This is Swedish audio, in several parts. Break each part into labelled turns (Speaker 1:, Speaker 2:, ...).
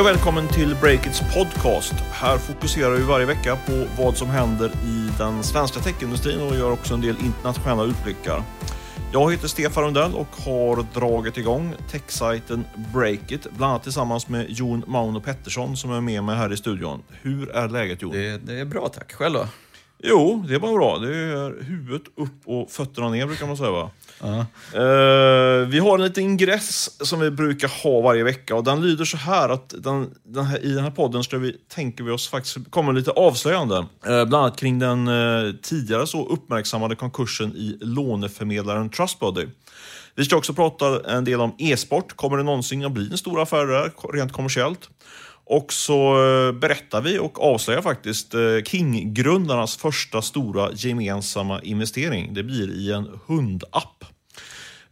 Speaker 1: Hej och välkommen till Breakits podcast. Här fokuserar vi varje vecka på vad som händer i den svenska techindustrin och gör också en del internationella utblickar. Jag heter Stefan Rundell och har dragit igång techsajten Breakit, bland annat tillsammans med Jon Mauno Pettersson som är med mig här i studion. Hur är läget Jon?
Speaker 2: Det, det är bra tack. Själv då?
Speaker 1: Jo, det är bara bra. Det är huvudet upp och fötterna ner brukar man säga va? Uh. Vi har en liten ingress som vi brukar ha varje vecka och den lyder så här att den, den här, i den här podden ska vi, tänker vi oss faktiskt kommer lite avslöjande. Uh, bland annat kring den uh, tidigare så uppmärksammade konkursen i låneförmedlaren Trustbody. Vi ska också prata en del om e-sport. Kommer det någonsin att bli en stor affär där, rent kommersiellt? Och så berättar vi och avslöjar faktiskt King-grundarnas första stora gemensamma investering. Det blir i en hundapp.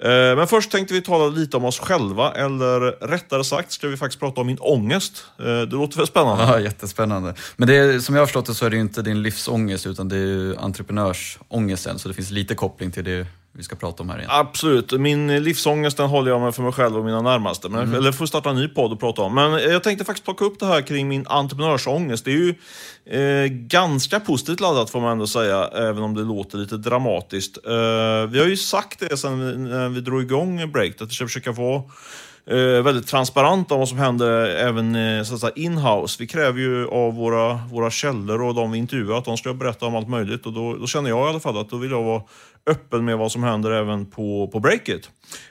Speaker 1: Eh, men först tänkte vi tala lite om oss själva, eller rättare sagt ska vi faktiskt prata om min ångest. Eh, det låter väl spännande?
Speaker 2: Ja, jättespännande. Men det är, som jag har förstått det så är det ju inte din livsångest utan det är ju entreprenörsångesten, så det finns lite koppling till det vi ska prata om här igen.
Speaker 1: Absolut. Min livsångest den håller jag med för mig själv och mina närmaste. Men, mm. Eller får starta en ny podd och prata om. Men jag tänkte faktiskt plocka upp det här kring min entreprenörsångest. Det är ju eh, ganska positivt laddat får man ändå säga, även om det låter lite dramatiskt. Eh, vi har ju sagt det sen vi, när vi drog igång Break, att vi ska försöka vara eh, Eh, väldigt transparent om vad som händer även eh, så att säga, in-house. Vi kräver ju av våra, våra källor och de vi intervjuar att de ska berätta om allt möjligt. Och då, då känner jag i alla fall att då vill jag vara öppen med vad som händer även på, på breaket.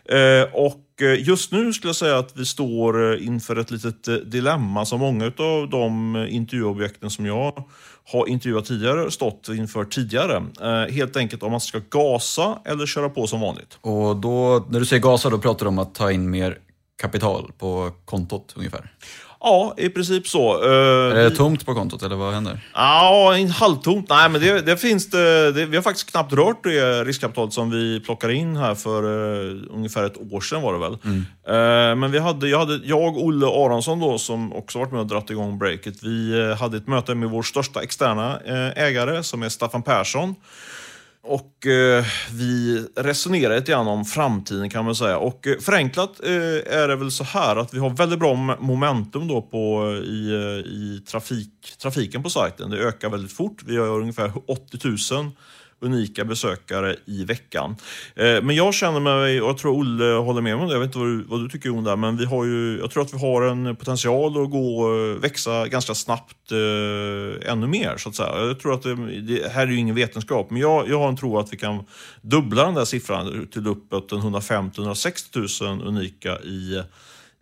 Speaker 1: Eh, och eh, just nu skulle jag säga att vi står eh, inför ett litet dilemma som många av de intervjuobjekten som jag har intervjuat tidigare stått inför tidigare. Eh, helt enkelt om man ska gasa eller köra på som vanligt.
Speaker 2: Och då, när du säger gasa, då pratar du om att ta in mer kapital på kontot ungefär?
Speaker 1: Ja, i princip så. Uh,
Speaker 2: är det tomt på kontot eller vad händer?
Speaker 1: Ja, halvtomt. Nej, men det, det finns det, det, Vi har faktiskt knappt rört det riskkapitalet som vi plockade in här för uh, ungefär ett år sedan var det väl. Mm. Uh, men vi hade, jag, hade, jag, Olle Aronsson då, som också varit med och dragit igång breaket, vi hade ett möte med vår största externa ägare som är Staffan Persson. Och eh, vi resonerar lite grann om framtiden kan man säga. Och eh, förenklat eh, är det väl så här att vi har väldigt bra momentum då på, eh, i, eh, i trafik, trafiken på sajten. Det ökar väldigt fort. Vi har ungefär 80 000 unika besökare i veckan. Eh, men jag känner mig, och jag tror Olle håller med mig om det, jag vet inte vad du, vad du tycker om det, men vi har ju, jag tror att vi har en potential att gå, eh, växa ganska snabbt eh, ännu mer. så att säga. Jag tror att det, det här är ju ingen vetenskap, men jag, jag har en tro att vi kan dubbla den där siffran till uppåt 150-160 000 unika i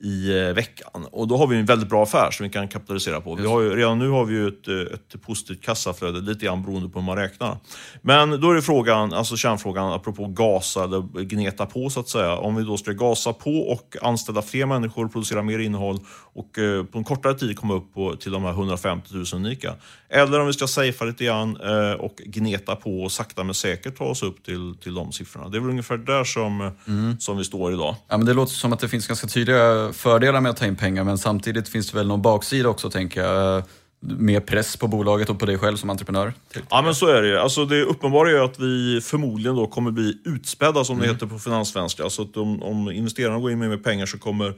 Speaker 1: i eh, veckan. Och då har vi en väldigt bra affär som vi kan kapitalisera på. Vi har ju, redan nu har vi ju ett, eh, ett positivt kassaflöde, lite grann beroende på hur man räknar. Men då är det frågan, alltså kärnfrågan, apropå gasa eller gneta på så att säga. Om vi då ska gasa på och anställa fler människor, producera mer innehåll och eh, på en kortare tid komma upp på, till de här 150 000 unika. Eller om vi ska safea lite grann eh, och gneta på och sakta men säkert ta oss upp till, till de siffrorna. Det är väl ungefär där som, mm. som vi står idag.
Speaker 2: Ja, men det låter som att det finns ganska tydliga fördelar med att ta in pengar men samtidigt finns det väl någon baksida också tänker jag. Mer press på bolaget och på dig själv som entreprenör?
Speaker 1: Ja men så är det ju. Alltså, det uppenbara är att vi förmodligen då kommer bli utspädda som mm. det heter på finanssvenska. Alltså att om, om investerarna går in med, med pengar så kommer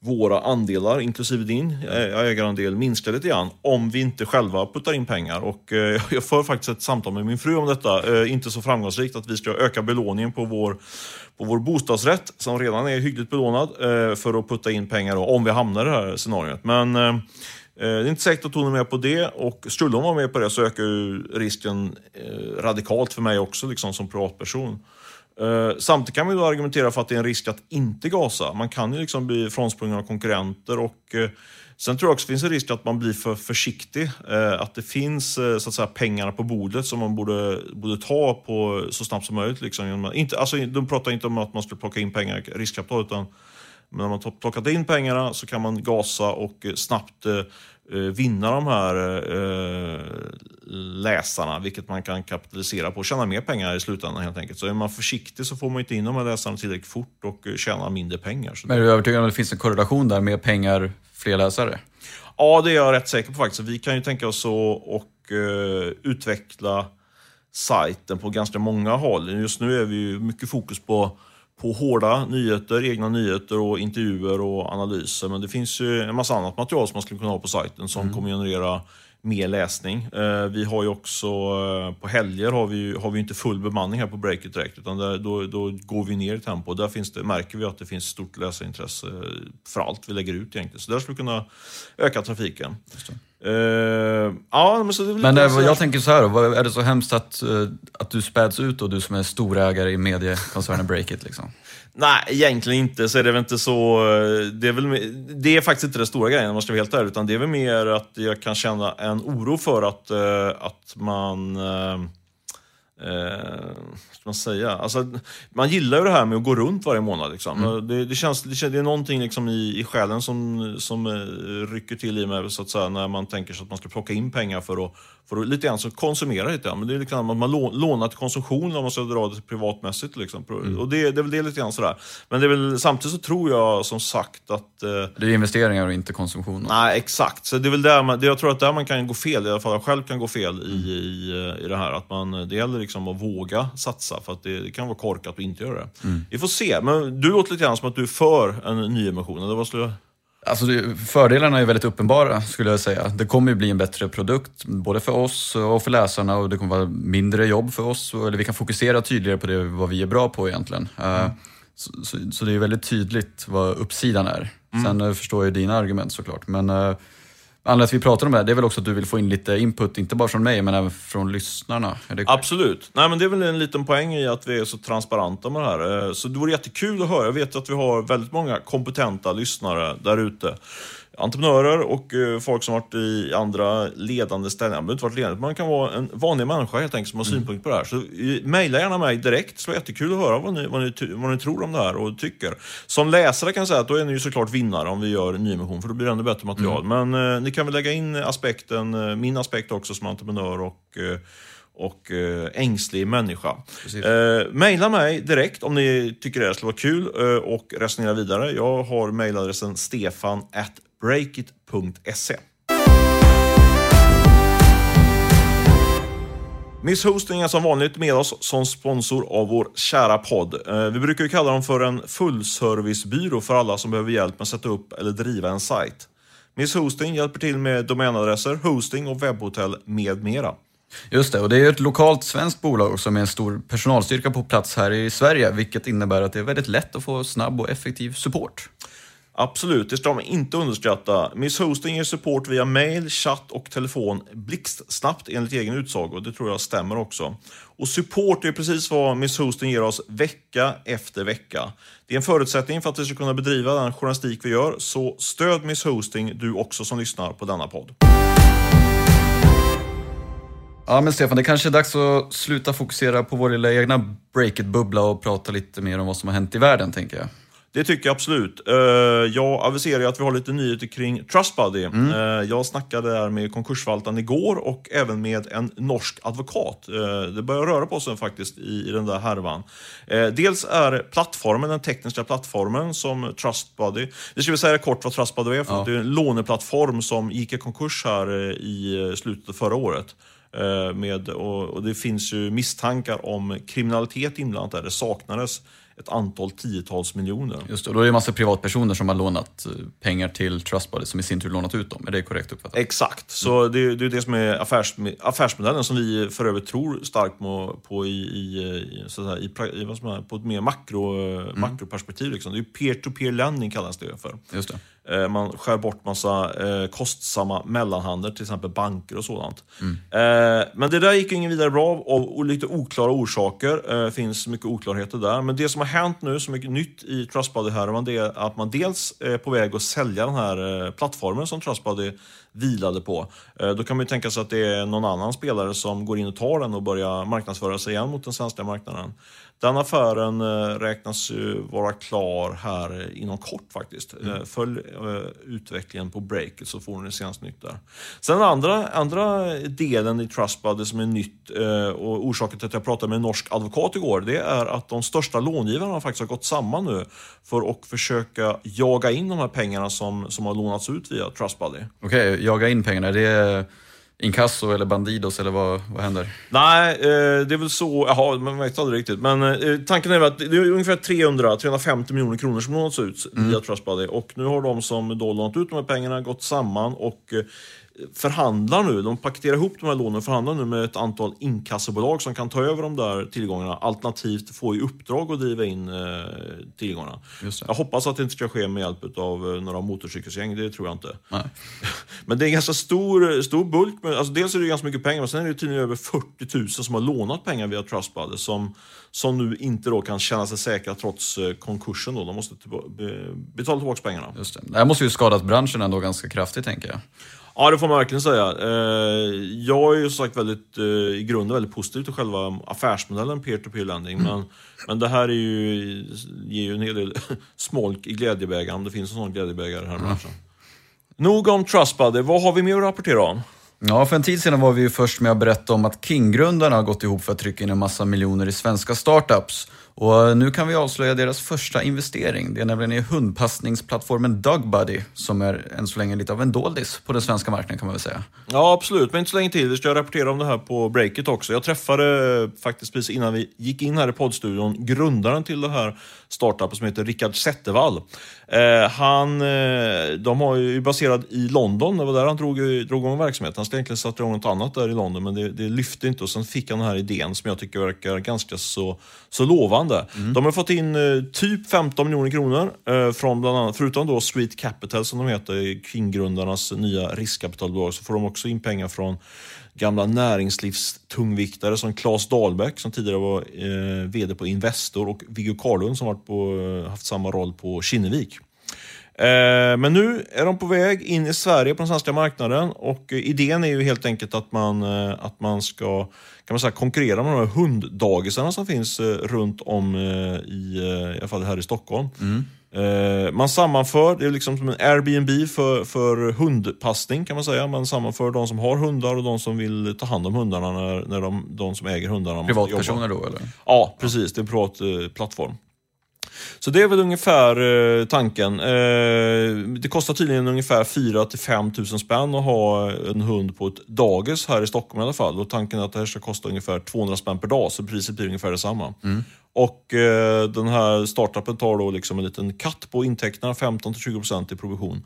Speaker 1: våra andelar, inklusive din eh, ägarandel, minska lite grann om vi inte själva puttar in pengar. Och, eh, jag för faktiskt ett samtal med min fru om detta, eh, inte så framgångsrikt, att vi ska öka belåningen på vår, på vår bostadsrätt som redan är hyggligt belånad eh, för att putta in pengar då, om vi hamnar i det här scenariot. Men eh, eh, det är inte säkert att hon är med på det och skulle hon vara med på det så ökar ju risken radikalt för mig också liksom som privatperson. Eh, samtidigt kan man ju argumentera för att det är en risk att inte gasa. Man kan ju liksom bli frånsprungen av konkurrenter och eh, sen tror jag också att det finns en risk att man blir för försiktig. Eh, att det finns så att säga pengarna på bordet som man borde, borde ta på så snabbt som möjligt. Liksom. Inte, alltså, de pratar inte om att man skulle plocka in pengar, riskkapital, utan men när man plockat in pengarna så kan man gasa och snabbt vinna de här eh, läsarna, vilket man kan kapitalisera på och tjäna mer pengar i slutändan helt enkelt. Så är man försiktig så får man inte in de här läsarna tillräckligt fort och tjäna mindre pengar. Så
Speaker 2: Men är du övertygad om att det finns en korrelation där med pengar, fler läsare?
Speaker 1: Ja, det är jag rätt säker på faktiskt. Vi kan ju tänka oss att och, utveckla sajten på ganska många håll. Just nu är vi ju mycket fokus på på hårda nyheter, egna nyheter och intervjuer och analyser. Men det finns ju en massa annat material som man skulle kunna ha på sajten som kommer generera mer läsning. Eh, vi har ju också, eh, på helger har vi, har vi inte full bemanning här på Breakit direkt, utan där, då, då går vi ner i tempo. Där finns det, märker vi att det finns stort läsarintresse för allt vi lägger ut egentligen. Så där skulle vi kunna öka trafiken. Uh, ja, men så det
Speaker 2: men äh, jag tänker så här då, är det så hemskt att, uh, att du späds ut och du som är storägare i mediekoncernen Breakit? Liksom?
Speaker 1: Nej, egentligen inte. Så är det väl inte så... Det är, väl, det är faktiskt inte den stora grejen om man ska vara helt ärlig, utan det är väl mer att jag kan känna en oro för att, att man eh, ska man säga? Alltså, man gillar ju det här med att gå runt varje månad. Liksom. Mm. Det, det, känns, det, känns, det är någonting liksom i, i själen som, som eh, rycker till i mig så att säga, när man tänker sig att man ska plocka in pengar för att, för att lite grann så konsumera lite grann. Men det är liksom att man lånar till konsumtion om man ska dra det privatmässigt. Liksom. Mm. Och det, det är väl det lite grann sådär. Men det är väl, samtidigt så tror jag som sagt att... Eh,
Speaker 2: det är investeringar och inte konsumtion?
Speaker 1: Nej, exakt. Så det är väl där man, det jag tror att där man kan gå fel, i alla fall jag själv kan gå fel i, i, i det här. Att man, det gäller liksom att våga satsa, för att det, det kan vara korkat att inte göra det. Mm. Vi får se, men du låter lite grann som att du är för en nyemission, eller vad skulle
Speaker 2: Alltså fördelarna är väldigt uppenbara skulle jag säga. Det kommer ju bli en bättre produkt, både för oss och för läsarna och det kommer vara mindre jobb för oss. Eller vi kan fokusera tydligare på det, vad vi är bra på egentligen. Eh, mm. Så, så, så, det är väldigt tydligt vad uppsidan är. Mm. Sen eh, förstår jag dina argument såklart. Men uh, Anledningen till att vi pratar om det här, det är väl också att du vill få in lite input, inte bara från mig, men även från lyssnarna.
Speaker 1: Absolut. Nej, men det är väl en liten poäng i att vi är så transparenta med det här. Eh, så det vore jättekul att höra. Jag vet att vi har väldigt många kompetenta lyssnare där ute entreprenörer och eh, folk som varit i andra ledande ställen. Man behöver inte varit ledande, man kan vara en vanlig människa helt enkelt som har mm. synpunkter på det här. Så eh, mejla gärna mig direkt, det skulle vara jättekul att höra vad ni, vad, ni, vad ni tror om det här och tycker. Som läsare kan jag säga att då är ni ju såklart vinnare om vi gör nyemission, för då blir det ännu bättre material. Mm. Men eh, ni kan väl lägga in aspekten, eh, min aspekt också som entreprenör och eh, och eh, ängslig människa. Eh, maila mig direkt om ni tycker det skulle vara kul eh, och resonera vidare. Jag har mejladressen stefan breakit.se. Miss Hosting är som vanligt med oss som sponsor av vår kära podd. Eh, vi brukar ju kalla dem för en fullservicebyrå för alla som behöver hjälp med att sätta upp eller driva en sajt. Miss Hosting hjälper till med domänadresser, hosting och webbhotell med mera.
Speaker 2: Just det, och det är ett lokalt svenskt bolag som är en stor personalstyrka på plats här i Sverige, vilket innebär att det är väldigt lätt att få snabb och effektiv support.
Speaker 1: Absolut, det ska man inte underskatta. Miss Hosting ger support via mail, chatt och telefon blixtsnabbt enligt egen utsago. Det tror jag stämmer också. Och support är precis vad Miss Hosting ger oss vecka efter vecka. Det är en förutsättning för att vi ska kunna bedriva den journalistik vi gör, så stöd Miss Hosting du också som lyssnar på denna podd.
Speaker 2: Ja men Stefan, det kanske är dags att sluta fokusera på vår lilla egna break-it-bubbla och prata lite mer om vad som har hänt i världen, tänker jag.
Speaker 1: Det tycker jag absolut. Eh, jag aviserar att vi har lite nyheter kring Trustbuddy. Mm. Eh, jag snackade där med konkursförvaltaren igår och även med en norsk advokat. Eh, det börjar röra på sig faktiskt i den där härvan. Dels är plattformen, den tekniska plattformen som Trustbuddy... Vi ska väl säga kort vad Trustbuddy är för ja. Det är en låneplattform som gick i konkurs här i slutet av förra året. Med, och, och, det finns ju misstankar om kriminalitet inblandat där. Det saknades ett antal tiotals miljoner.
Speaker 2: Just det, och då är det en massa privatpersoner som har lånat eh, pengar till Trustbody som i sin tur lånat ut dem. Är det korrekt uppfattat?
Speaker 1: Exakt, så mm. det, det är det som är affärs, affärsmodellen som vi för övrigt tror starkt på i, i, så här, i, i vad som är, på ett mer makro, mm. makroperspektiv. Liksom. Det är peer-to-peer lending kallas det för.
Speaker 2: Just det.
Speaker 1: Eh, man skär bort massa eh, kostsamma mellanhandel, till exempel banker och sådant. Mm. Men det där gick ingen vidare bra av lite oklara orsaker. Det finns mycket oklarheter där. Men det som har hänt nu, som är nytt i Trustbuddy-härvan, det är att man dels är på väg att sälja den här eh, plattformen som Trustbuddy vilade på. Eh, då kan man ju tänka sig att det är någon annan spelare som går in och tar den och börjar marknadsföra sig igen mot den svenska marknaden. Den affären eh, räknas ju vara klar här inom kort faktiskt. Mm. Eh, följ utvecklingen på breaket så får ni senaste nytt där. Sen den andra, andra delen i Trustbuddy som är nytt och orsaken till att jag pratade med en norsk advokat igår, det är att de största långivarna faktiskt har gått samman nu för att försöka jaga in de här pengarna som, som har lånats ut via Trustbuddy.
Speaker 2: Okej, okay, jaga in pengarna, det är inkasso eller Bandidos eller vad, vad händer?
Speaker 1: Nej, eh, det är väl så, jaha, man vet aldrig riktigt. Men eh, tanken är väl att det är ungefär 300-350 miljoner kronor som lånats ut via Trustbuddy. Och nu har de som då lånat ut de här pengarna gått samman och eh, förhandlar nu. De paketerar ihop de här lånen och förhandlar nu med ett antal inkassobolag som kan ta över de där tillgångarna alternativt få i uppdrag att driva in eh, tillgångarna. Jag hoppas att det inte ska ske med hjälp av eh, några motorcykelsgäng, det tror jag inte.
Speaker 2: Nej.
Speaker 1: Men det är en ganska stor, stor bulk. Med, alltså dels är det ganska mycket pengar, men sen är det tydligen över 40 000 som har lånat pengar via Trustbuddy som, som nu inte då kan känna sig säkra trots eh, konkursen. Då. De måste betala tillbaka pengarna.
Speaker 2: Just det. det här måste ju skadat branschen ändå ganska kraftigt tänker jag.
Speaker 1: Ja, det får man verkligen säga. Eh, jag är ju som sagt väldigt, eh, i grunden väldigt positiv till själva affärsmodellen peer-to-peer lending. Men, men det här är ju, ger ju en hel del smolk i glädjebägaren, om det finns en sån glädjebägare i här branschen. Nog om Trustbuddy. Vad har vi mer att rapportera om?
Speaker 2: Ja, för en tid sedan var vi ju först med att berätta om att King-grundarna har gått ihop för att trycka in en massa miljoner i svenska startups. Och nu kan vi avslöja deras första investering. Det är nämligen i hundpassningsplattformen DogBuddy som är än så länge lite av en doldis på den svenska marknaden kan man väl säga.
Speaker 1: Ja, absolut. Men inte så länge till. Vi ska rapportera om det här på breaket också. Jag träffade eh, faktiskt precis innan vi gick in här i poddstudion grundaren till det här startupen som heter Rickard Zettervall. Eh, han, eh, de har ju baserat i London. Det var där han drog, drog igång verksamheten. Skulle egentligen starta igång något annat där i London, men det, det lyfte inte. Och sen fick han den här idén som jag tycker verkar ganska så, så lovande. De har fått in eh, typ 15 miljoner kronor eh, från bland annat, förutom då Street Capital som de heter, King-grundarnas nya riskkapitalbolag, så får de också in pengar från gamla näringslivstungviktare som Claes Dahlbäck som tidigare var eh, VD på Investor och Viggo Karlund som varit på, eh, haft samma roll på Kinnevik. Eh, men nu är de på väg in i Sverige på den svenska marknaden och eh, idén är ju helt enkelt att man, eh, att man ska kan man säga, konkurrera med de här hunddagisarna som finns runt om i, i alla fall här i Stockholm. Eh, man sammanför, det är liksom som en Airbnb för, för hundpassning kan man säga. Man sammanför de som har hundar och de som vill ta hand om hundarna när, när de, de som äger hundarna.
Speaker 2: Privatpersoner då eller?
Speaker 1: Ja, precis. Det är en privat eh, plattform. Så det är väl ungefär eh, tanken. Eh, det kostar tydligen ungefär 4 till 5 000 spänn att ha en hund på ett dagis här i Stockholm i alla fall. Och tanken är att det här ska kosta ungefär 200 spänn per dag, så priset blir ungefär detsamma. Och eh, den här startupen tar då liksom en liten katt på intäkterna, 15-20% i provision.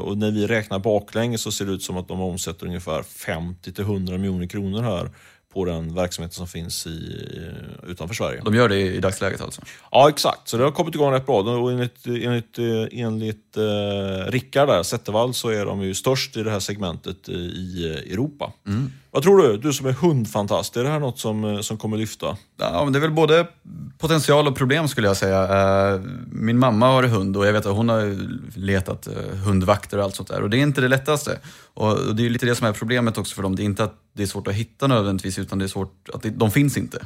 Speaker 1: Och när vi räknar baklänges så ser det ut som att de omsätter ungefär 50-100 miljoner kronor här på den verksamheten som finns i, utanför Sverige.
Speaker 2: De gör det i dagsläget alltså?
Speaker 1: Ja, exakt. Så det har kommit igång rätt bra. Och enligt, enligt, eh, enligt eh, Rickard Zettervall så är de ju störst i det här segmentet eh, i eh, Europa. Vad tror du? Du som är hundfantast, är det här något som, eh, som kommer lyfta?
Speaker 2: Ja, men det är väl både potential och problem skulle jag säga. Eh, Min mamma har hund och jag vet att hon har letat eh, hundvakter och allt sånt där. Och det är inte det lättaste. Och det är lite det som är problemet också för dem. Det är inte att det är svårt att hitta nödvändigtvis, utan det är svårt att det, de finns inte.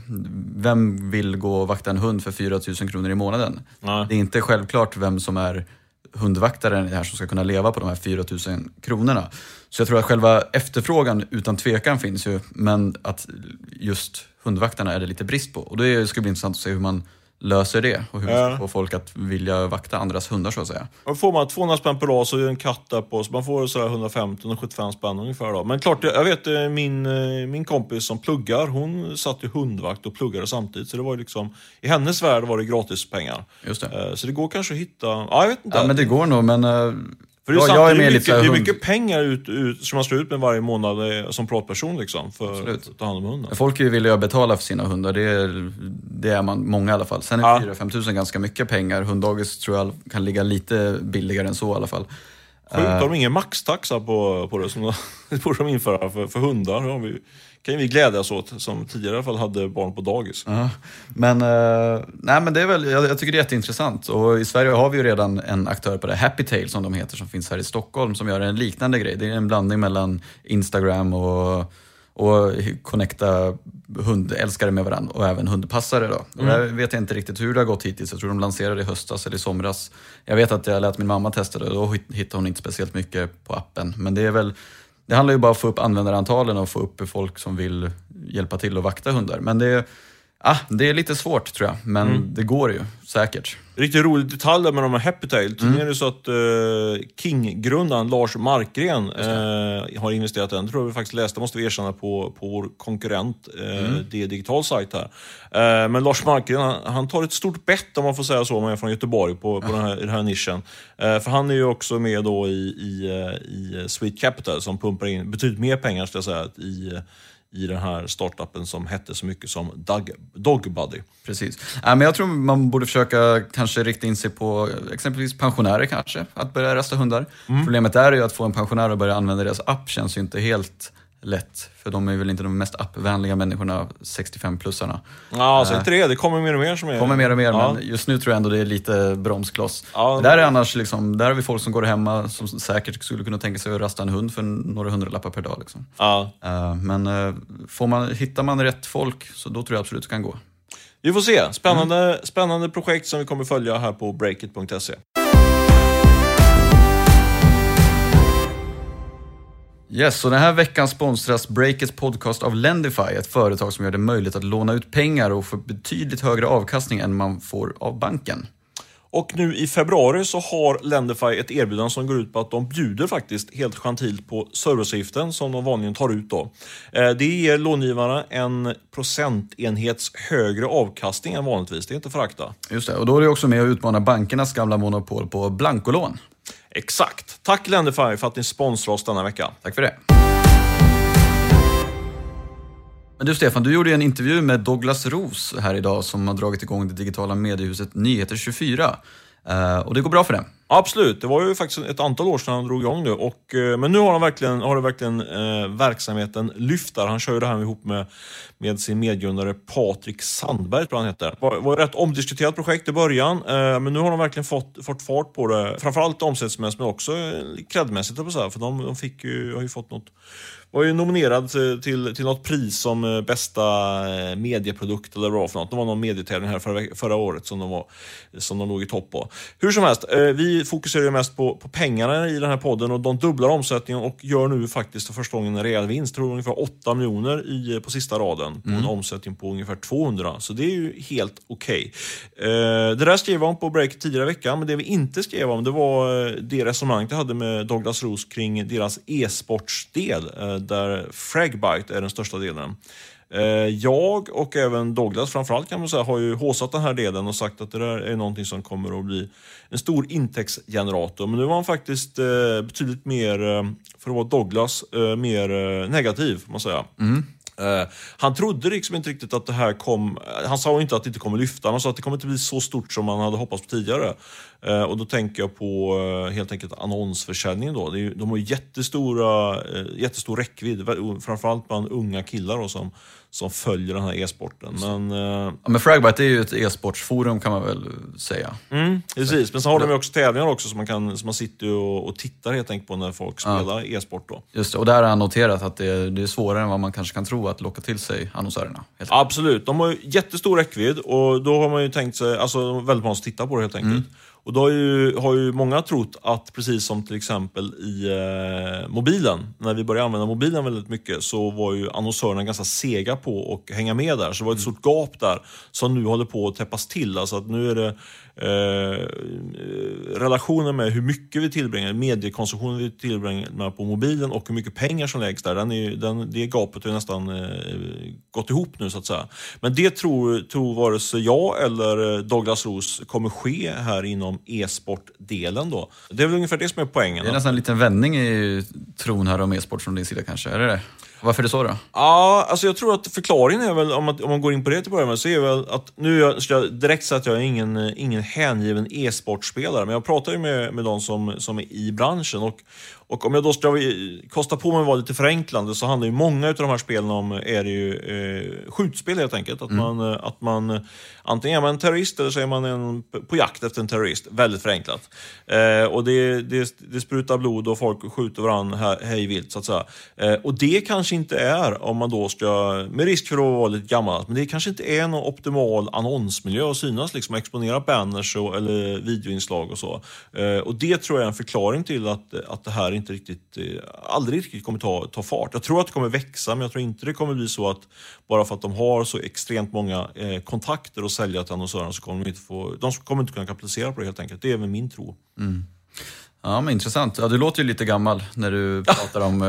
Speaker 2: Vem vill gå och vakta en hund för 4 000 kronor i månaden?
Speaker 1: Nej.
Speaker 2: Det är inte självklart vem som är hundvaktaren här som ska kunna leva på de här 4 000 kronorna. Så jag tror att själva efterfrågan utan tvekan finns ju, men att just hundvaktarna är det lite brist på. Och det ska bli intressant att se hur man löser det och hur man ska få folk att vilja vakta andras hundar så att säga.
Speaker 1: Då får man 200 spänn per dag så är det en katt där på, så man får sådär 150-175 spänn ungefär. Då. Men klart, jag vet eh, min, eh, min kompis som pluggar, hon satt ju hundvakt och pluggade samtidigt. Så det var ju liksom, i hennes värld var det gratispengar.
Speaker 2: Just det.
Speaker 1: Eh, Så det går kanske att hitta, ja jag vet inte.
Speaker 2: Ja men det går nog, men... eh,
Speaker 1: För det är,
Speaker 2: ja,
Speaker 1: sant,
Speaker 2: jag är
Speaker 1: det är,
Speaker 2: med
Speaker 1: mycket,
Speaker 2: lite
Speaker 1: det är mycket pengar ut, ut, som man slår ut med varje månad eh, som privatperson liksom, för
Speaker 2: Absolut.
Speaker 1: att ta hand om hunden.
Speaker 2: Folk är ju villiga att betala för sina hundar, det är, det är man, många i alla fall. Sen
Speaker 1: Ja.
Speaker 2: är 4-5 tusen ganska mycket pengar. Hunddagis tror jag kan ligga lite billigare än så i alla fall.
Speaker 1: Sjukt, har de ingen maxtaxa på, på det? Som de, borde de införa för, för hundar. Har vi, kan ju vi glädjas åt, som tidigare i alla fall hade barn på dagis.
Speaker 2: Ja, men, eh, nej, men det är väl, jag, jag tycker det är jätteintressant. Och I Sverige har vi ju redan en aktör på det, Happy Tail som de heter, som finns här i Stockholm, som gör en liknande grej. Det är en blandning mellan Instagram och, och connecta hundälskare med varandra och även hundpassare. Då. Och där vet jag inte riktigt hur det har gått hittills. Jag tror de lanserade i höstas eller i somras. Jag vet att jag lät min mamma testa det och då hittade hon inte speciellt mycket på appen. Men det är väl det handlar ju bara om att få upp användarantalen och få upp folk som vill hjälpa till att vakta hundar. Men det, Ah, det är lite svårt tror jag, men
Speaker 1: Mm.
Speaker 2: det går ju säkert.
Speaker 1: Riktigt rolig detalj med de här Happy Tail.
Speaker 2: Mm.
Speaker 1: Är det så att uh, King-grundaren Lars Markgren eh, har investerat i den. Det tror jag vi faktiskt läste, måste vi erkänna, på, på vår konkurrent uh,
Speaker 2: Mm.
Speaker 1: det digital sajt här. Eh, men Lars Markgren, han, han tar ett stort bett om man får säga så, om man är från Göteborg på, på den, här, den här nischen. För han är ju också med då i, i, i Sweet Capital som pumpar in betydligt mer pengar, ska jag säga, i, i den här startupen som hette så mycket som Dog, Dog Buddy.
Speaker 2: Precis. Ja, men jag tror man borde försöka kanske rikta in sig på exempelvis pensionärer kanske, att börja rasta hundar.
Speaker 1: Mm.
Speaker 2: Problemet är ju att få en pensionär att börja använda deras app känns ju inte helt lätt. För de är väl inte de mest appvänliga människorna, 65-plussarna.
Speaker 1: Ja, alltså inte det. Det kommer mer och mer som är...
Speaker 2: kommer mer och mer,
Speaker 1: Ja.
Speaker 2: men just nu tror jag ändå det är lite bromskloss.
Speaker 1: Ja,
Speaker 2: där är annars liksom, där har vi folk som går hemma som säkert skulle kunna tänka sig att rasta en hund för några hundralappar per dag. Liksom.
Speaker 1: Ja.
Speaker 2: Eh, men uh, får man, hittar man rätt folk, så då tror jag absolut det kan gå.
Speaker 1: Vi får se. Spännande,
Speaker 2: Mm.
Speaker 1: spännande projekt som vi kommer följa här på breakit.se.
Speaker 2: Yes, och den här veckan sponsras Breakits podcast av Lendify, ett företag som gör det möjligt att låna ut pengar och få betydligt högre avkastning än man får av banken.
Speaker 1: Och nu i februari så har Lendify ett erbjudande som går ut på att de bjuder faktiskt helt gentilt på serviceavgiften som de vanligen tar ut. Då. Eh, Det ger långivarna en procentenhets högre avkastning än vanligtvis. Det är inte förakta.
Speaker 2: Just det, och då är det också med att utmana bankernas gamla monopol på blankolån.
Speaker 1: Exakt. Tack Lendify för att ni sponsrar oss denna vecka.
Speaker 2: Tack för det. Men du Stefan, du gjorde ju en intervju med Douglas Ros här idag som har dragit igång det digitala mediehuset Nyheter 24. Eh, och det går bra för det.
Speaker 1: Absolut, det var ju faktiskt ett antal år sedan han drog igång det. Och, eh, men nu har, han verkligen, har verkligen eh, verksamheten lyft där. Han kör ju det här ihop med, med sin medgrundare Patrik Sandberg, tror jag han heter. Det var, var ett rätt omdiskuterat projekt i början, eh, men nu har de verkligen fått, fått fart på det. Framförallt omsättningsmässigt, men också kredmässigt, credmässigt, höll jag på att säga, för de, de fick ju, har ju fått något var ju nominerad till, till, något pris som eh, bästa eh, medieprodukt eller vad det var för något. Det var någon medietävling här förra, förra året som de, var, som de låg i topp på. Hur som helst, eh, vi fokuserar ju mest på, på pengarna i den här podden och de dubblar omsättningen och gör nu faktiskt för första gången en rejäl vinst. Tror ungefär 8 miljoner i, på sista raden på en omsättning på ungefär 200. Så det är ju helt okej. Eh, det där skrev jag om på break tidigare veckan, men det vi inte skrev om det var det resonemang jag hade med Douglas Ros kring deras e-sportsdel, där Fragbite är den största delen. Eh, jag och även Douglas framförallt kan man säga har ju håsat den här delen och sagt att det där är någonting som kommer att bli en stor intäktsgenerator. Men nu var han faktiskt eh, betydligt mer, eh, för att vara Douglas, mer negativ får man säga. Mm. Eh, han trodde liksom inte riktigt att det här kom... Eh, han sa inte att det inte kommer lyfta, han sa att det kommer inte bli så stort som man hade hoppats på tidigare. Eh, och då tänker jag på helt enkelt annonsförsäljningen då. Är, de har ju jättestora, jättestor räckvidd, framförallt bland unga killar då, som, som följer den här e-sporten. Men, eh,
Speaker 2: Ja, men Fragbite är ju ett e-sportsforum kan man väl säga.
Speaker 1: mm, precis, men så har de ju också tävlingar också som man, kan, som man sitter och, och tittar helt enkelt på när folk spelar e-sport. Då.
Speaker 2: Just det, och där har han noterat att det, det är svårare än vad man kanske kan tro att locka till sig annonsörerna.
Speaker 1: Absolut, de har ju jättestor räckvidd och då har man ju tänkt sig, alltså väldigt många som tittar på det helt enkelt. Och då har ju, har ju många trott att precis som till exempel i eh, mobilen, när vi började använda mobilen väldigt mycket så var ju annonsörerna ganska sega på att hänga med där. Så det var ett stort gap där som nu håller på att täppas till. Alltså att nu är det eh, relationen med hur mycket vi tillbringar, mediekonsumtionen vi tillbringar på mobilen och hur mycket pengar som läggs där, den är, den, det gapet har nästan eh, gått ihop nu så att säga. Men det tror, tror vare sig jag eller eh, Douglas Ros kommer ske här inom e-sportdelen då. Det är väl ungefär det som är poängen.
Speaker 2: Det är nästan en liten vändning i tron här om e-sport från din sida kanske, är det det? Varför är det så då?
Speaker 1: Ja, alltså jag tror att förklaringen är väl, om man, om man går in på det till att börja med, så är väl att nu ska jag direkt säga att jag är ingen, eh, ingen hängiven e-sportspelare, men jag pratar ju med, med de som, som är i branschen och, och om jag då ska kosta på mig att vara lite förenklande så handlar ju många av de här spelen om, är det ju eh, skjutspel helt enkelt. Att man, eh, att man eh, antingen är man en terrorist eller så är man en, på jakt efter en terrorist. Väldigt förenklat. Eh, och det, det, det sprutar blod och folk skjuter varandra hej vilt så att säga. Eh, och det kanske kanske inte är, om man då ska, med risk för att vara lite gammal, men det kanske inte är någon optimal annonsmiljö att synas, liksom, exponera banners och, eller videoinslag och så. Eh, och det tror jag är en förklaring till att, att det här inte riktigt, eh, aldrig riktigt kommer ta, ta fart. Jag tror att det kommer växa, men jag tror inte det kommer bli så att bara för att de har så extremt många eh, kontakter att sälja till annonsörerna så kommer de inte få, de kommer inte kunna kapitalisera på det helt enkelt. Det är väl min tro.
Speaker 2: Mm. Ja, men intressant. Ja, du låter ju lite gammal när du pratar om äh,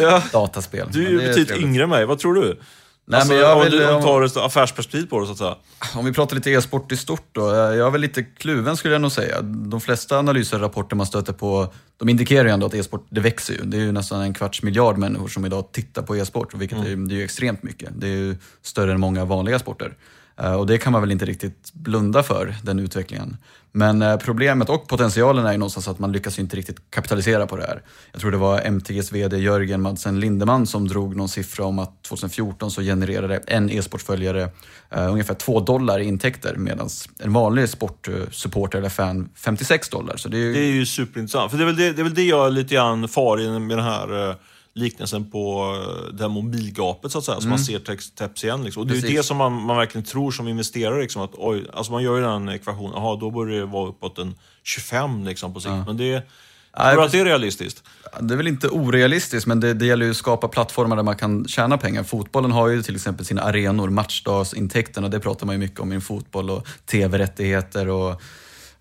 Speaker 1: Ja.
Speaker 2: dataspel.
Speaker 1: Du är ju betydligt yngre än mig, vad tror du?
Speaker 2: Nej,
Speaker 1: alltså,
Speaker 2: men jag
Speaker 1: om
Speaker 2: vill-
Speaker 1: du om du tar ett affärsperspektiv på det så att säga.
Speaker 2: Om vi pratar lite e-sport i stort då. eh, Jag är väl lite kluven skulle jag nog säga. De flesta analyser och rapporter man stöter på, de indikerar ju ändå att e-sport, det växer ju. Det är ju nästan en kvarts miljard människor som idag tittar på e-sport, vilket är, det är ju extremt mycket. Det är ju större än många vanliga sporter. Eh, och det kan man väl inte riktigt blunda för, den utvecklingen. Men eh, problemet och potentialen är ju någonstans att man lyckas inte riktigt kapitalisera på det här. Jag tror det var MTGs VD Jörgen Madsen Lindemann som drog någon siffra om att 2014 så genererade en e-sportföljare uh, eh, ungefär 2 dollar i intäkter medan en vanlig sportsupporter eller fan 56 dollar. Så det är ju,
Speaker 1: Det är ju superintressant. För det är väl det, det, är väl det jag lite grann far in med den här liknelsen på eh, det här mobilgapet så att säga, som man ser täpps igen. Liksom. Och det är
Speaker 2: Mm. Precis.
Speaker 1: det som man, man verkligen tror som investerare. Liksom, att, oj, alltså man gör ju den ekvationen, jaha, då borde det vara uppåt en 25 liksom, på sikt. Men det,
Speaker 2: Nej,
Speaker 1: tror att det är realistiskt?
Speaker 2: Det är väl inte orealistiskt, men det, det gäller ju att skapa plattformar där man kan tjäna pengar. Fotbollen har ju till exempel sina arenor, matchdagsintäkterna, det pratar man ju mycket om i fotboll och tv-rättigheter och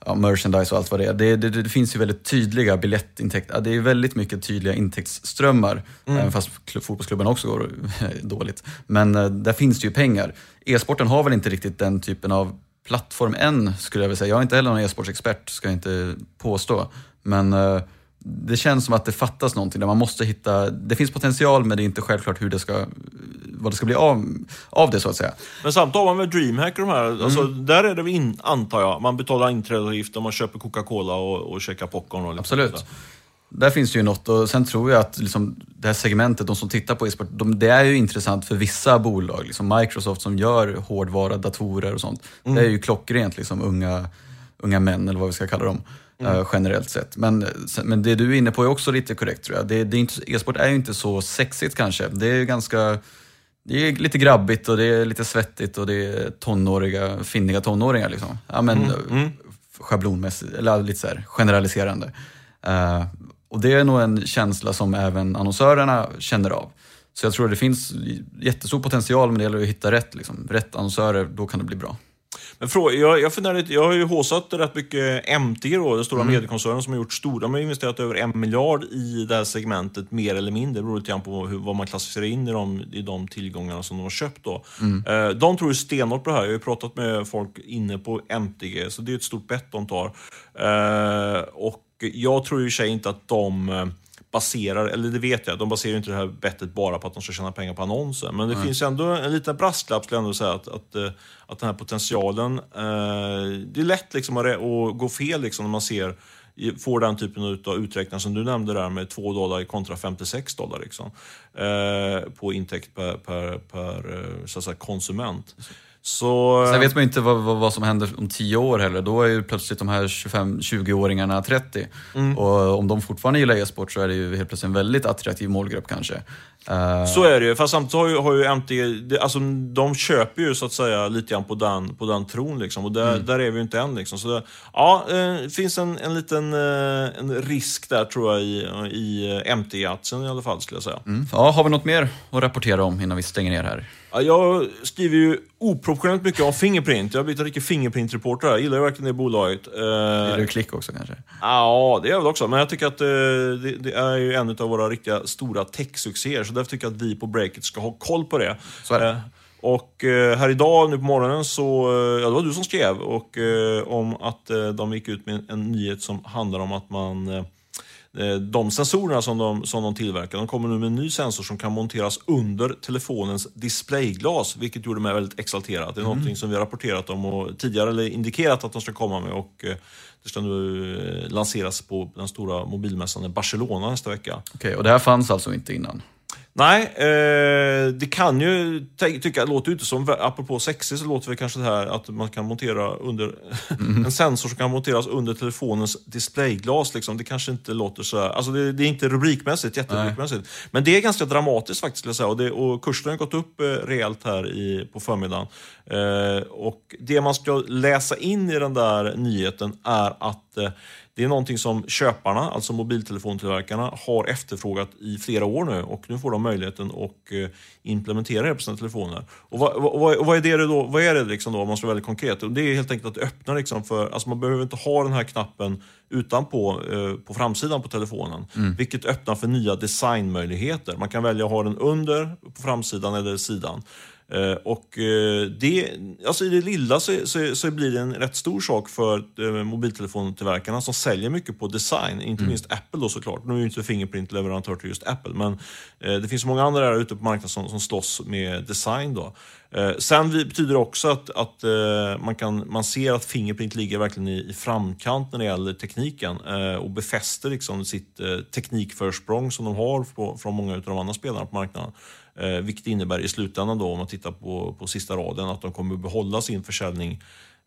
Speaker 2: ja, merchandise och allt vad det är. Det, det, det finns ju väldigt tydliga biljettintäkter. Det är väldigt mycket tydliga intäktsströmmar, även fast kl- fotbollsklubbarna också går dåligt. Men eh, där finns det ju pengar. E-sporten har väl inte riktigt den typen av plattform än, skulle jag vilja säga. Jag är inte heller någon e-sportsexpert, ska jag inte påstå. Men eh, det känns som att det fattas någonting där man måste hitta, det finns potential men det är inte självklart hur det ska, vad det ska bli av, av det så att säga.
Speaker 1: Men samtidigt har man väl DreamHack och de här,
Speaker 2: Mm.
Speaker 1: alltså, där är det in, antar jag, man betalar inträdesavgift och man köper Coca-Cola och, och käkar popcorn. Och lite
Speaker 2: Absolut.
Speaker 1: sånt
Speaker 2: Där finns det ju något och sen tror jag att liksom, det här segmentet, de som tittar på e-sport, de, det är ju intressant för vissa bolag. Liksom Microsoft som gör hårdvara, datorer och sånt. Det är ju klockrent, liksom, unga, unga män eller vad vi ska kalla dem. Eh, generellt sett. Men, men det du är inne på är också lite korrekt tror jag. Det, det är inte, e-sport är ju inte så sexigt kanske. Det är ganska det är lite grabbigt och det är lite svettigt och det är tonåriga, finniga tonåringar. Liksom. Ja, men,
Speaker 1: Mm,
Speaker 2: Schablonmässigt, eller lite så här, generaliserande. Eh, och det är nog en känsla som även annonsörerna känner av. Så jag tror det finns jättestor potential men det gäller att hitta rätt, liksom. rätt annonsörer, då kan det bli bra.
Speaker 1: Men fråga, jag, jag, funderar lite, jag har ju håsat rätt mycket MT, då, den stora
Speaker 2: Mm.
Speaker 1: mediekoncernen som har gjort stora, de har investerat över en miljard i det här segmentet, mer eller mindre. Det beror lite grann på hur, vad man klassificerar in i de, i de tillgångarna som de har köpt. Då.
Speaker 2: Mm.
Speaker 1: Eh, de tror ju stenhårt på det här. Jag har ju pratat med folk inne på MTG, så det är ett stort bett de tar. Eh, och jag tror ju i sig inte att de eh, baserar, eller det vet jag, de baserar inte det här bettet bara på att de ska tjäna pengar på annonser. Men det finns ju ändå en liten brasklapp skulle jag ändå säga att, att, eh, att den här potentialen, eh, det är lätt liksom att, att gå fel liksom när man ser får den typen av uträkningar som du nämnde där med 2 dollar kontra 56 dollar liksom, eh, på intäkt per, per, per eh, så att säga, konsument. Så,
Speaker 2: Sen vet man ju inte vad, vad, vad som händer om tio år heller. Då är ju plötsligt de här 25-20-åringarna 30.
Speaker 1: Mm.
Speaker 2: Och om de fortfarande gillar e-sport så är det ju helt plötsligt en väldigt attraktiv målgrupp kanske. Eh,
Speaker 1: Så är det ju, fast samtidigt har ju, har ju MT, det, alltså, de köper ju så att säga lite grann på den, på den tron liksom, och där, där är vi ju inte än. Liksom. Så det, ja, eh, det finns en, en liten eh, en risk där tror jag i, i eh, MT-aktien i alla fall skulle jag säga.
Speaker 2: mm. ja, har vi något mer att rapportera om innan vi stänger ner här?
Speaker 1: Ja, jag skriver ju oproportionerligt mycket om Fingerprint. Jag har blivit en riktig Fingerprint-reporter. Jag gillar ju verkligen det bolaget. Eh,
Speaker 2: Gillar du klick också kanske?
Speaker 1: Ja, det är jag väl också. Men jag tycker att eh, det, det är ju en av våra riktiga stora tech-succéer. Därför tycker jag att vi på Breakit ska ha koll på det.
Speaker 2: Det.
Speaker 1: Eh, och eh, här idag, nu på morgonen, så... eh, Ja, det var du som skrev och, om att de gick ut med en nyhet som handlar om att man... De sensorerna som de, som de tillverkar, de kommer nu med en ny sensor som kan monteras under telefonens displayglas, vilket gjorde mig väldigt exalterad. Det är någonting som vi har rapporterat om och tidigare eller indikerat att de ska komma med och det ska nu lanseras på den stora mobilmässan i Barcelona nästa vecka.
Speaker 2: Okej, och det här fanns alltså inte innan?
Speaker 1: Nej, eh, det kan ju tycka, låter ju inte som, apropå sexigt så låter det kanske det här att man kan montera under, mm. en sensor som kan monteras under telefonens displayglas. Liksom. Det kanske inte låter så alltså det, det är inte rubrikmässigt, jätterubrikmässigt. Men det är ganska dramatiskt faktiskt, skulle jag säga. Och, det, och kursen har gått upp eh, rejält här i, på förmiddagen. Eh, och det man ska läsa in i den där nyheten är att det är någonting som köparna, alltså mobiltelefontillverkarna, har efterfrågat i flera år nu och nu får de möjligheten att eh, implementera det på sina telefoner. Och vad, vad, vad är det då? Vad är det liksom då, om man ska vara väldigt konkret? Det är helt enkelt att det öppnar liksom för, alltså man behöver inte ha den här knappen utanpå eh, på framsidan på telefonen. Mm. Vilket öppnar för nya designmöjligheter. Man kan välja att ha den under på framsidan eller sidan. Eh, och eh, det, alltså I det lilla så, så, så, blir det en rätt stor sak för eh, mobiltelefontillverkarna som säljer mycket på design. Inte mm. minst Apple då såklart. Nu är ju inte Fingerprint leverantör till just Apple, men det finns många andra där ute på marknaden som, som slåss med design. då. sen betyder det också att, att man, kan, man ser att Fingerprint ligger verkligen i, i framkant när det gäller tekniken och befäster liksom sitt teknikförsprång som de har på, från många av de andra spelarna på marknaden. Eh, vilket innebär i slutändan då, om man tittar på, på sista raden, att de kommer behålla sin försäljning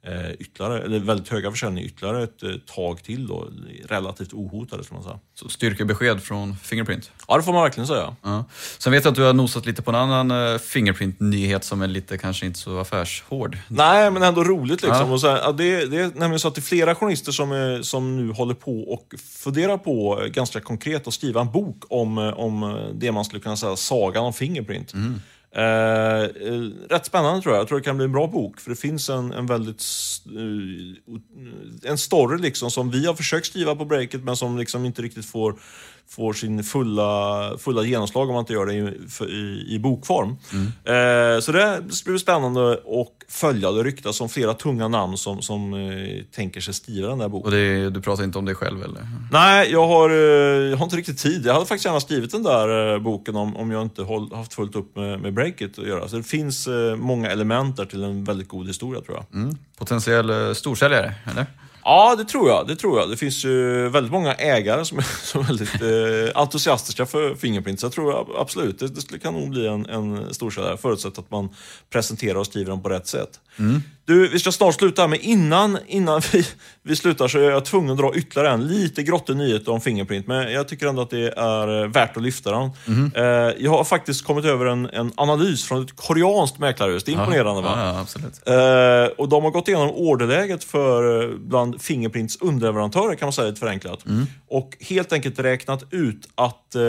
Speaker 1: eh, ytterligare, eller väldigt höga försäljning ytterligare ett eh, tag till då, relativt ohotade skulle man säga.
Speaker 2: Så styrkebesked från Fingerprint?
Speaker 1: Ja, det får man verkligen säga.
Speaker 2: Ja. Sen vet jag att du har nosat lite på en annan Fingerprint-nyhet som är lite kanske inte så affärshård.
Speaker 1: Nej, men ändå roligt liksom. Ja. Och så här, ja, det, det, är nämligen så att det är flera journalister som, är, som nu håller på och funderar på ganska konkret att skriva en bok om, om det man skulle kunna säga sagan om Fingerprint. Mm. Eh, eh, rätt spännande tror jag. Jag tror det kan bli en bra bok. För det finns en, en väldigt... Eh, en story liksom som vi har försökt skriva på breaket men som liksom inte riktigt får får sin fulla, fulla genomslag om man inte gör det i, i, i bokform. Mm. Eh, så det blir spännande att följa. Det ryktas om flera tunga namn som, som eh, tänker sig skriva den där boken.
Speaker 2: Och det, du pratar inte om dig själv eller?
Speaker 1: Nej, jag har, eh, jag har inte riktigt tid. Jag hade faktiskt gärna skrivit den där eh, boken om, om jag inte håll, haft fullt upp med, med breaket att göra. Så det finns eh, många element där till en väldigt god historia tror jag.
Speaker 2: Mm. Potentiell storsäljare, eller?
Speaker 1: Ja, det tror jag. Det tror jag. Det finns ju väldigt många ägare som är, som är väldigt eh, entusiastiska för Fingerprint. Så jag tror absolut, det, det kan nog bli en, en storsäljare förutsatt att man presenterar och skriver dem på rätt sätt. Mm. Du, vi ska snart sluta, men innan, innan vi, vi slutar så är jag tvungen att dra ytterligare en lite grottig nyhet om Fingerprint. Men jag tycker ändå att det är värt att lyfta den. Mm. Eh, jag har faktiskt kommit över en, en analys från ett koreanskt mäklarhus. Det är imponerande
Speaker 2: va? Ja, absolut.
Speaker 1: Eh, och de har gått igenom orderläget för eh, bland Fingerprints underleverantörer kan man säga lite förenklat. Mm. Och helt enkelt räknat ut att eh,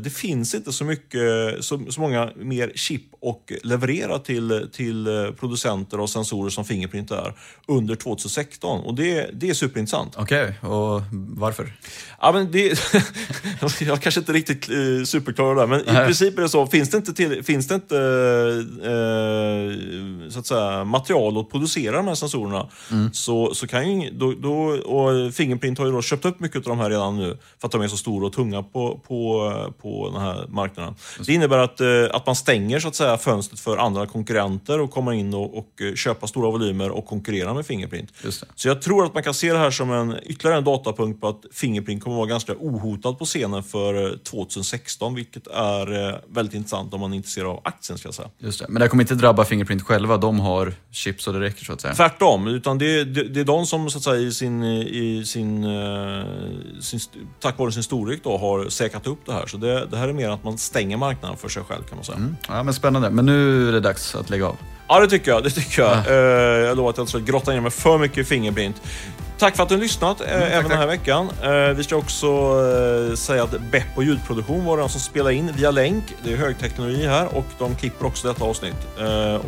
Speaker 1: det finns inte så mycket, så, så många mer chip och leverera till, till eh, producenter och sensorer som Fingerprint är under 2016. Och det, det är superintressant.
Speaker 2: Okej, okay, och varför?
Speaker 1: Ja, men det, jag kanske inte riktigt eh, superklar där, men Nej. i princip är det så. Finns det inte, till, finns det inte eh, så att säga, material att producera de här sensorerna mm. så, så kan ju, då, då, och Fingerprint har ju då köpt upp mycket av de här redan nu för att de är så stora och tunga på, på, på den här marknaden. Det innebär att, eh, att man stänger så att säga, fönstret för andra konkurrenter och komma in och, och eh, köpa stora volymer och konkurrera med Fingerprint. Så jag tror att man kan se det här som en, ytterligare en datapunkt på att Fingerprint kommer vara ganska ohotad på scenen för 2016, eh, vilket är väldigt intressant om man är intresserad av aktien. Ska jag säga.
Speaker 2: Just det. Men det kommer inte drabba Fingerprint själva, de har chips och det räcker så att säga?
Speaker 1: Tvärtom, utan det, det, det är de som så att säga, i sin, i sin, sin, tack vare sin storlek då, har säkrat upp det här. Så det, det här är mer att man stänger marknaden för sig själv kan man säga. Mm.
Speaker 2: Ja, men spännande. Men nu är det dags att lägga av.
Speaker 1: Ja, det tycker jag. Det tycker jag. Ja. Uh, jag lovar att jag inte ska grotta ner mig för mycket i Fingerprint. Tack för att du har lyssnat mm, även tack, den här tack. veckan. Uh, vi ska också säga att Beppo ljudproduktion var den som spelade in via länk. Det är högteknologi här och de klipper också detta avsnitt.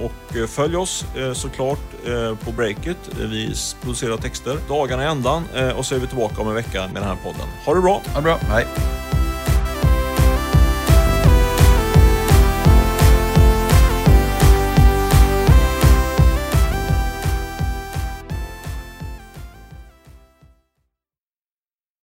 Speaker 1: och följ oss såklart på Breakit. Vi producerar texter dagarna i ändan och så är vi tillbaka om en vecka med den här podden. Ha det bra!
Speaker 2: Ha det bra, hej!